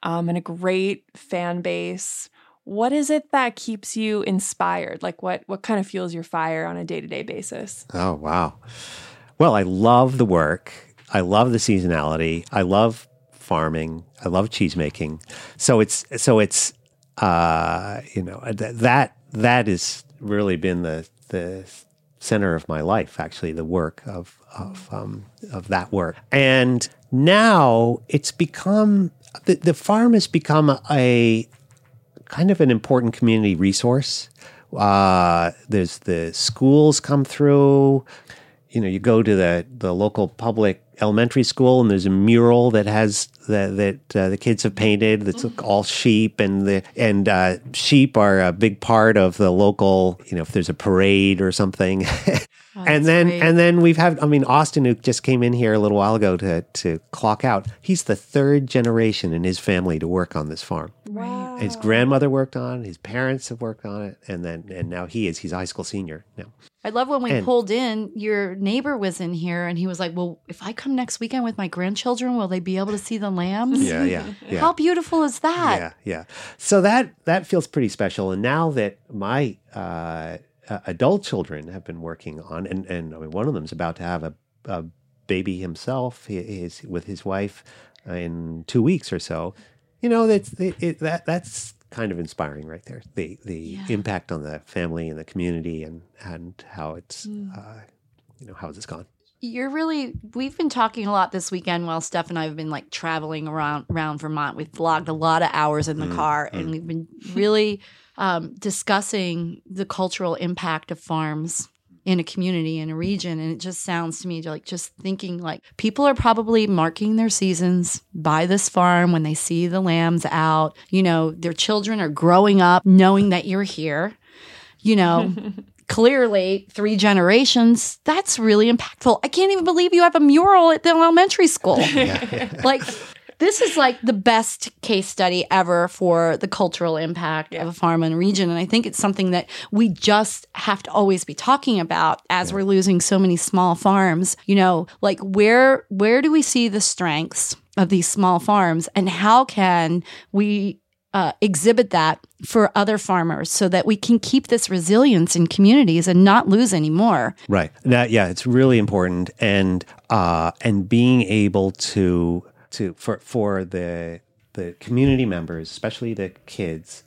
um, and a great fan base, what is it that keeps you inspired? Like what what kind of fuels your fire on a day-to-day basis?
Oh wow. Well, I love the work. I love the seasonality. I love farming. I love cheese making. So it's so it's uh, you know th- that that has really been the the center of my life. Actually, the work of of um, of that work, and now it's become the, the farm has become a kind of an important community resource. Uh, there's the schools come through. You know, you go to the, the local public elementary school, and there's a mural that has that that uh, the kids have painted. That's all sheep, and the and uh, sheep are a big part of the local. You know, if there's a parade or something. and then
great.
and then we've had. I mean, Austin, who just came in here a little while ago to to clock out. He's the third generation in his family to work on this farm.
Wow.
His grandmother worked on it. His parents have worked on it, and then and now he is. He's a high school senior now.
I love when we
And-
pulled in, your neighbor was in here and he was like, Well, if I come next weekend with my grandchildren, will they be able to see the lambs?
Yeah, yeah, yeah.
How beautiful is that?
Yeah, yeah. So that that feels pretty special. And now that my uh, uh, adult children have been working on, and and I mean, one of them's about to have a, a baby himself. He is with his wife uh, in two weeks or so. You know, that's it, it, that that's kind of inspiring right there. The the
Yeah.
impact on the family and the community, and and how it's uh, you know how it's gone.
You're really we've been talking a lot this weekend while Steph and I have been like traveling around around Vermont. We've vlogged a lot of hours in the car and we've been really um, discussing the cultural impact of farms in a community in a region. And it just sounds to me like just thinking like people are probably marking their seasons by this farm when they see the lambs out. You know their children are growing up knowing that you're here you know clearly three generations that's really impactful. I can't even believe you have a mural at the elementary school. Like this is like the best case study ever for the cultural impact of a farm and region. And i think it's something that we just have to always be talking about as we're losing so many small farms. You know like where where do we see the strengths of these small farms? And how can we uh, exhibit that for other farmers so that we can keep this resilience in communities and not lose any more.
Right. That yeah, it's really important, and uh, and being able to to for for the the community members, especially the kids,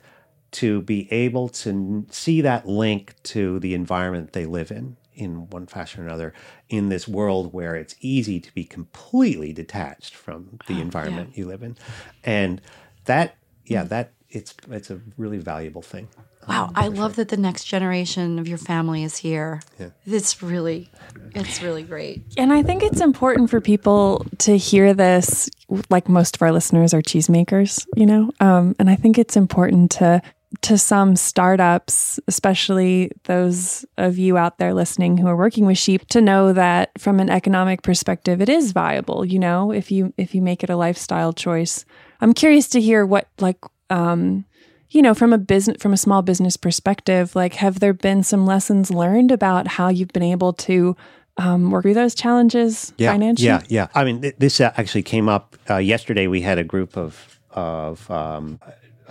to be able to see that link to the environment they live in in one fashion or another in this world where it's easy to be completely detached from the environment you live in and that yeah that it's it's a really valuable thing.
Wow, I love that the next generation of your family is here.
Yeah.
It's really, it's really great.
And I think it's important for people to hear this. Like most of our listeners are cheesemakers, you know, um, and I think it's important to to some startups, especially those of you out there listening who are working with sheep, to know that from an economic perspective, it is viable. You know, if you if you make it a lifestyle choice. I'm curious to hear what like um, you know from a business from a small business perspective like have there been some lessons learned about how you've been able to um, work through those challenges
yeah,
financially
Yeah, yeah. I mean, th- this uh, actually came up uh, yesterday. We had a group of of um,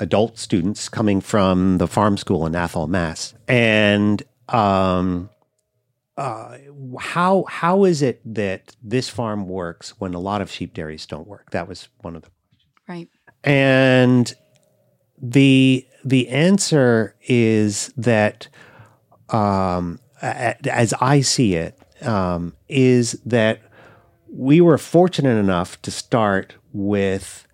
adult students coming from the farm school in Athol, Mass, and um, uh, how how is it that this farm works when a lot of sheep dairies don't work? That was one of the questions.
Right.
and the the answer is that um, as I see it um, is that we were fortunate enough to start with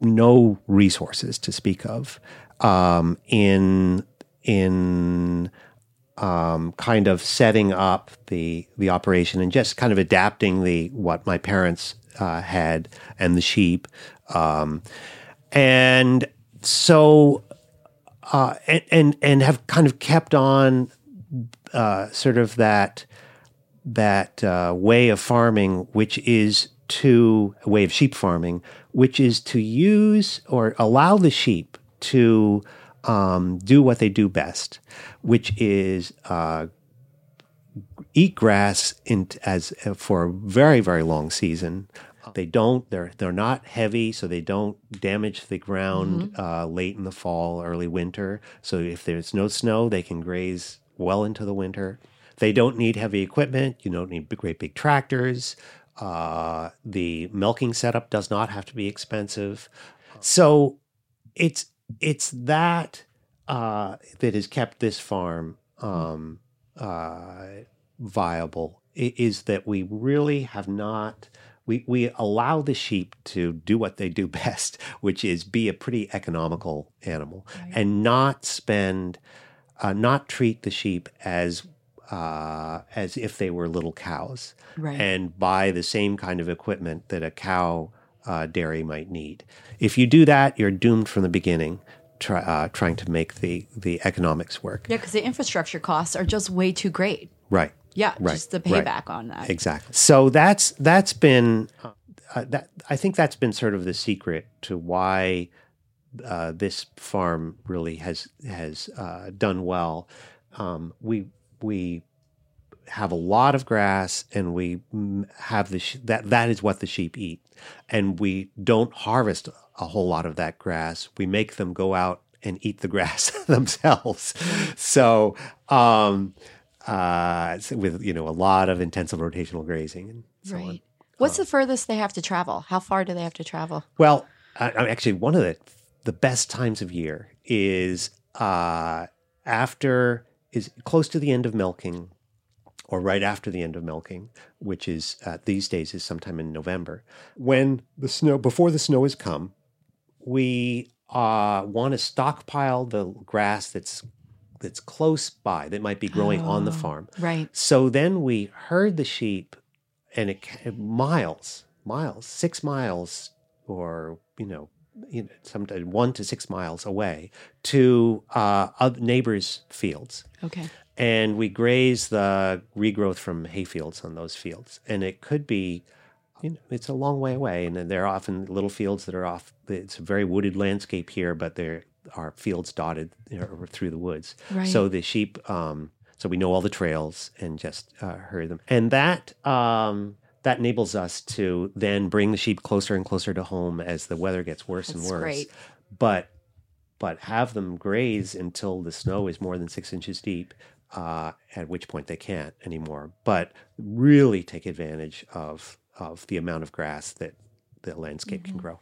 no resources to speak of um, in in um, kind of setting up the the operation and just kind of adapting the what my parents uh, had and the sheep, um, and so uh, and, and and have kind of kept on uh, sort of that that uh, way of farming, which is to a way of sheep farming, which is to use or allow the sheep to um, do what they do best, which is uh, eat grass in, as for a very very long season. They don't. They're they're not heavy, so they don't damage the ground uh, late in the fall, early winter. So if there's no snow, they can graze well into the winter. They don't need heavy equipment. You don't need great big tractors. Uh, the milking setup does not have to be expensive. So it's it's that uh, that has kept this farm um, uh, viable. Is that we really have not. We, we allow the sheep to do what they do best, which is be a pretty economical animal and not spend, uh, not treat the sheep as uh, as if they were little cows
Right.
and buy the same kind of equipment that a cow uh, dairy might need. If you do that, you're doomed from the beginning, try, uh, trying to make the the economics work.
yeah, because the infrastructure costs are just way too great.
Right.
Yeah,
Right,
just the
right.
payback on that.
Exactly. So that's that's been uh, uh, that I think that's been sort of the secret to why uh, this farm really has has uh, done well. Um, we we have a lot of grass, and we have the sh- that that is what the sheep eat, and we don't harvest a whole lot of that grass. We make them go out and eat the grass themselves. So. Um, uh, with you know a lot of intensive rotational grazing and so on.
Right. What's the furthest they have to travel? How far do they have to travel?
Well, I, I actually one of the the best times of year is uh, after is close to the end of milking, or right after the end of milking, which is uh, these days is sometime in November, when the snow before the snow has come, we uh, want to stockpile the grass that's that's close by that might be growing on the
Oh.
farm.
Right.
So then we herd the sheep, and it miles, miles, six miles, or you know, you know, sometimes one to six miles away to uh, other neighbors' fields,
Okay.
and we graze the regrowth from hayfields on those fields, and it could be. You know, it's a long way away, and then there are often little fields that are off. It's a very wooded landscape here, but there are fields dotted you know, through the woods.
Right.
So the sheep, um, so we know all the trails and just uh, herd them, and that um, that enables us to then bring the sheep closer and closer to home as the weather gets worse
That's
and worse.
great.
But but have them graze until the snow is more than six inches deep. Uh, at which point they can't anymore. But really take advantage of of the amount of grass that the landscape
Mm-hmm.
can grow.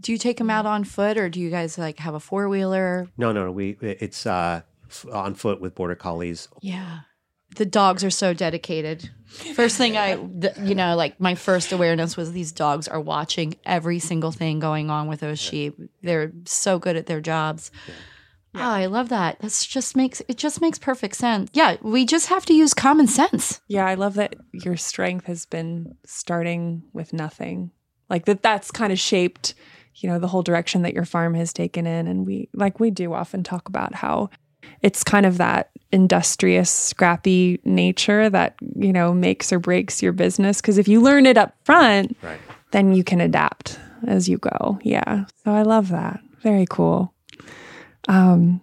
Do you take them out on foot, or do you guys like have a four wheeler?
No, no, no. We it's uh, f- on foot with border collies.
Yeah.
The dogs are so dedicated. First thing I, the, you know, like my first awareness was these dogs are watching every single thing going on with those sheep. They're so good at their jobs. Oh, I love that. That's just makes it just makes perfect sense. Yeah, we just have to use common sense.
Yeah, I love that your strength has been starting with nothing. Like that that's kind of shaped, you know, the whole direction that your farm has taken in and we like we do often talk about how it's kind of that industrious scrappy nature that, you know, makes or breaks your business because if you learn it up front,
Right.
then you can adapt as you go. Yeah. So I love that. Very cool. Um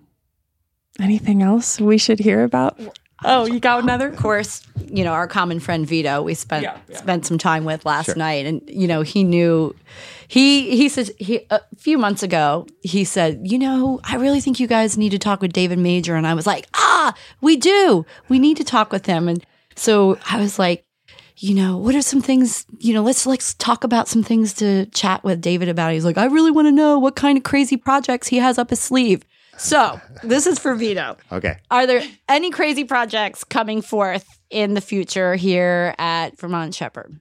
anything else we should hear about? Oh, you got another?
Of course, you know our common friend Vito. We spent
Yeah, yeah.
spent some time with last
Sure.
night, and you know he knew. He he said he a few months ago he said, you know, I really think you guys need to talk with David Major, and I was like, ah, we do. We need to talk with him, and so I was like. You know, what are some things, you know, let's let's talk about some things to chat with David about. He's like, I really want to know what kind of crazy projects he has up his sleeve. So, this is for Vito.
Okay.
Are there any crazy projects coming forth in the future here at Vermont Shepherd?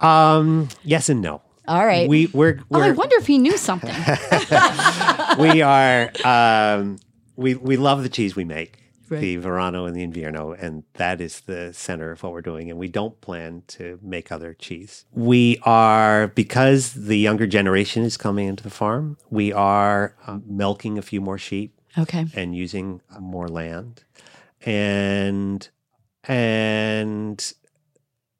Um, yes and no.
All right.
We we're,
oh, I wonder if he knew something.
we are um, we we love the cheese we make,
Right.
the Verano and the Invierno, and that is the center of what we're doing. And we don't plan to make other cheese. We are because the younger generation is coming into the farm. We are um, milking a few more sheep
okay.
and using more land, and and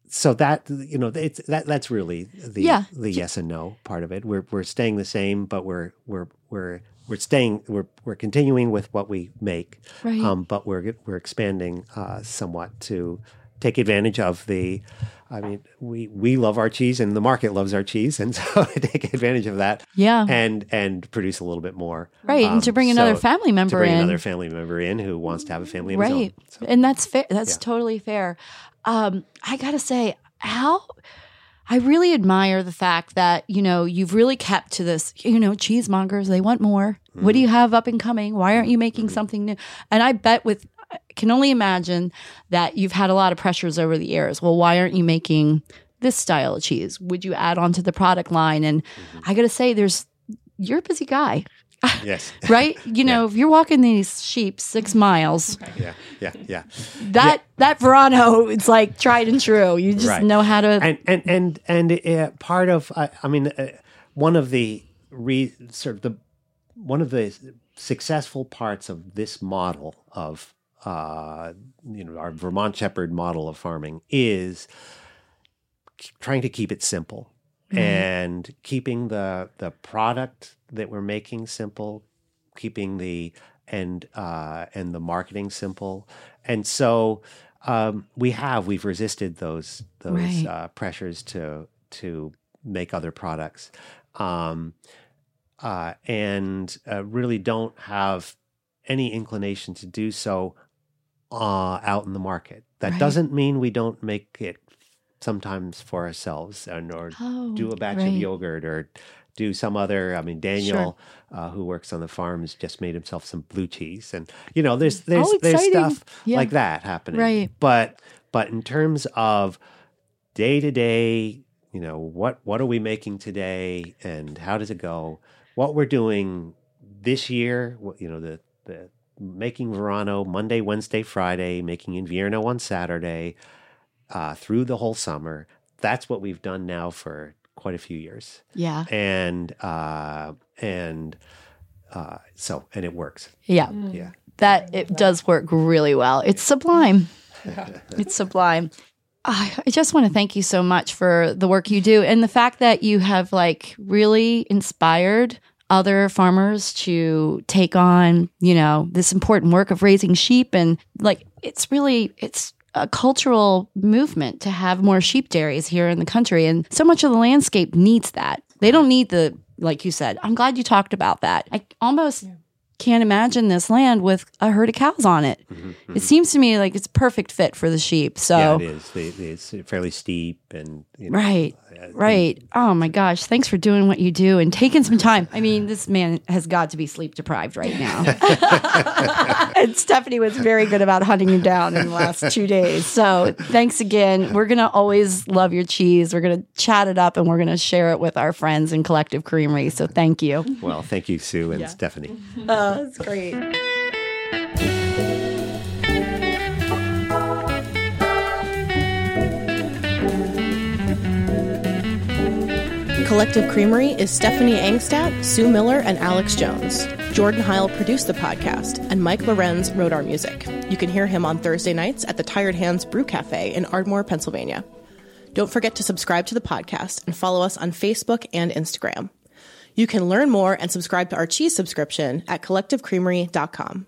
so that you know it's that that's really the
Yeah.
the yes and no part of it. We're we're staying the same, but we're we're we're we're staying we're we're continuing with what we make,
Right.
um, but we're we're expanding uh, somewhat to take advantage of the. I mean, we we love our cheese, and the market loves our cheese, and so to take advantage of that,
yeah.
and and produce a little bit more,
right.
um,
and to bring another
so-
family member
to bring
in.
another family member in who wants to have a family of his own.
right.
So,
And that's fair. That's
Yeah.
totally fair. Um, I got to say, how. I really admire the fact that, you know, you've really kept to this, you know, cheesemongers, they want more. What do you have up and coming? Why aren't you making mm-hmm. something new? And I bet with I can only imagine that you've had a lot of pressures over the years. Well, why aren't you making this style of cheese? Would you add on to the product line? And mm-hmm. I got to say there's you're a busy guy,
yes,
right? You know, if you're walking these sheep 6 miles,
yeah, yeah, yeah.
that that Verano, it's like tried and true. You just
Right.
know how to.
and and and and uh, part of I, I mean uh, one of the re, sort of the one of the successful parts of this model of uh, you know our Vermont Shepherd model of farming is trying to keep it simple and keeping the the product that we're making simple, keeping the and uh, and the marketing simple, and so um, we have we've resisted those those
Right.
uh, pressures to to make other products, um, uh, and uh, really don't have any inclination to do so uh, out in the market. That
Right.
doesn't mean we don't make it sometimes for ourselves and or
oh,
do a batch
right.
of yogurt or do some other. I mean, Daniel, uh, who works on the farms, just made himself some blue cheese, and you know, there's there's
Oh,
there's stuff
Yeah.
like that happening.
Right.
But but in terms of day to day, you know, what what are we making today, and how does it go? What we're doing this year, you know, the the making Verano Monday, Wednesday, Friday, making Invierno on Saturday, uh, through the whole summer. That's what we've done now for quite a few years,
Yeah.
and uh, and uh, so and it works.
Yeah.
Yeah.
That it does work really well. It's sublime. Yeah. it's sublime. I I just want to thank you so much for the work you do and the fact that you have like really inspired other farmers to take on, you know, this important work of raising sheep and like it's really it's a cultural movement to have more sheep dairies here in the country and so much of the landscape needs that. They don't need the like you said. I'm glad you talked about that. I almost can't imagine this land with a herd of cows on it. Mm-hmm, it mm-hmm. seems to me like it's a perfect fit for the sheep. So
Yeah, it is. It's fairly steep and you know,
Right. Right. Oh my gosh. Thanks for doing what you do and taking some time. I mean, this man has got to be sleep deprived right now. and Stephanie was very good about hunting you down in the last two days. So thanks again. We're going to always love your cheese. We're going to chat it up and we're going to share it with our friends in Collective Creamery. So thank you.
Well, thank you, Sue and Stephanie.
Oh, that's great.
Collective Creamery is Stephanie Angstadt, Sue Miller, and Alex Jones. Jordan Heil produced the podcast, and Mike Lorenz wrote our music. You can hear him on Thursday nights at the Tired Hands Brew Cafe in Ardmore, Pennsylvania. Don't forget to subscribe to the podcast and follow us on Facebook and Instagram. You can learn more and subscribe to our cheese subscription at collectivecreamery.com.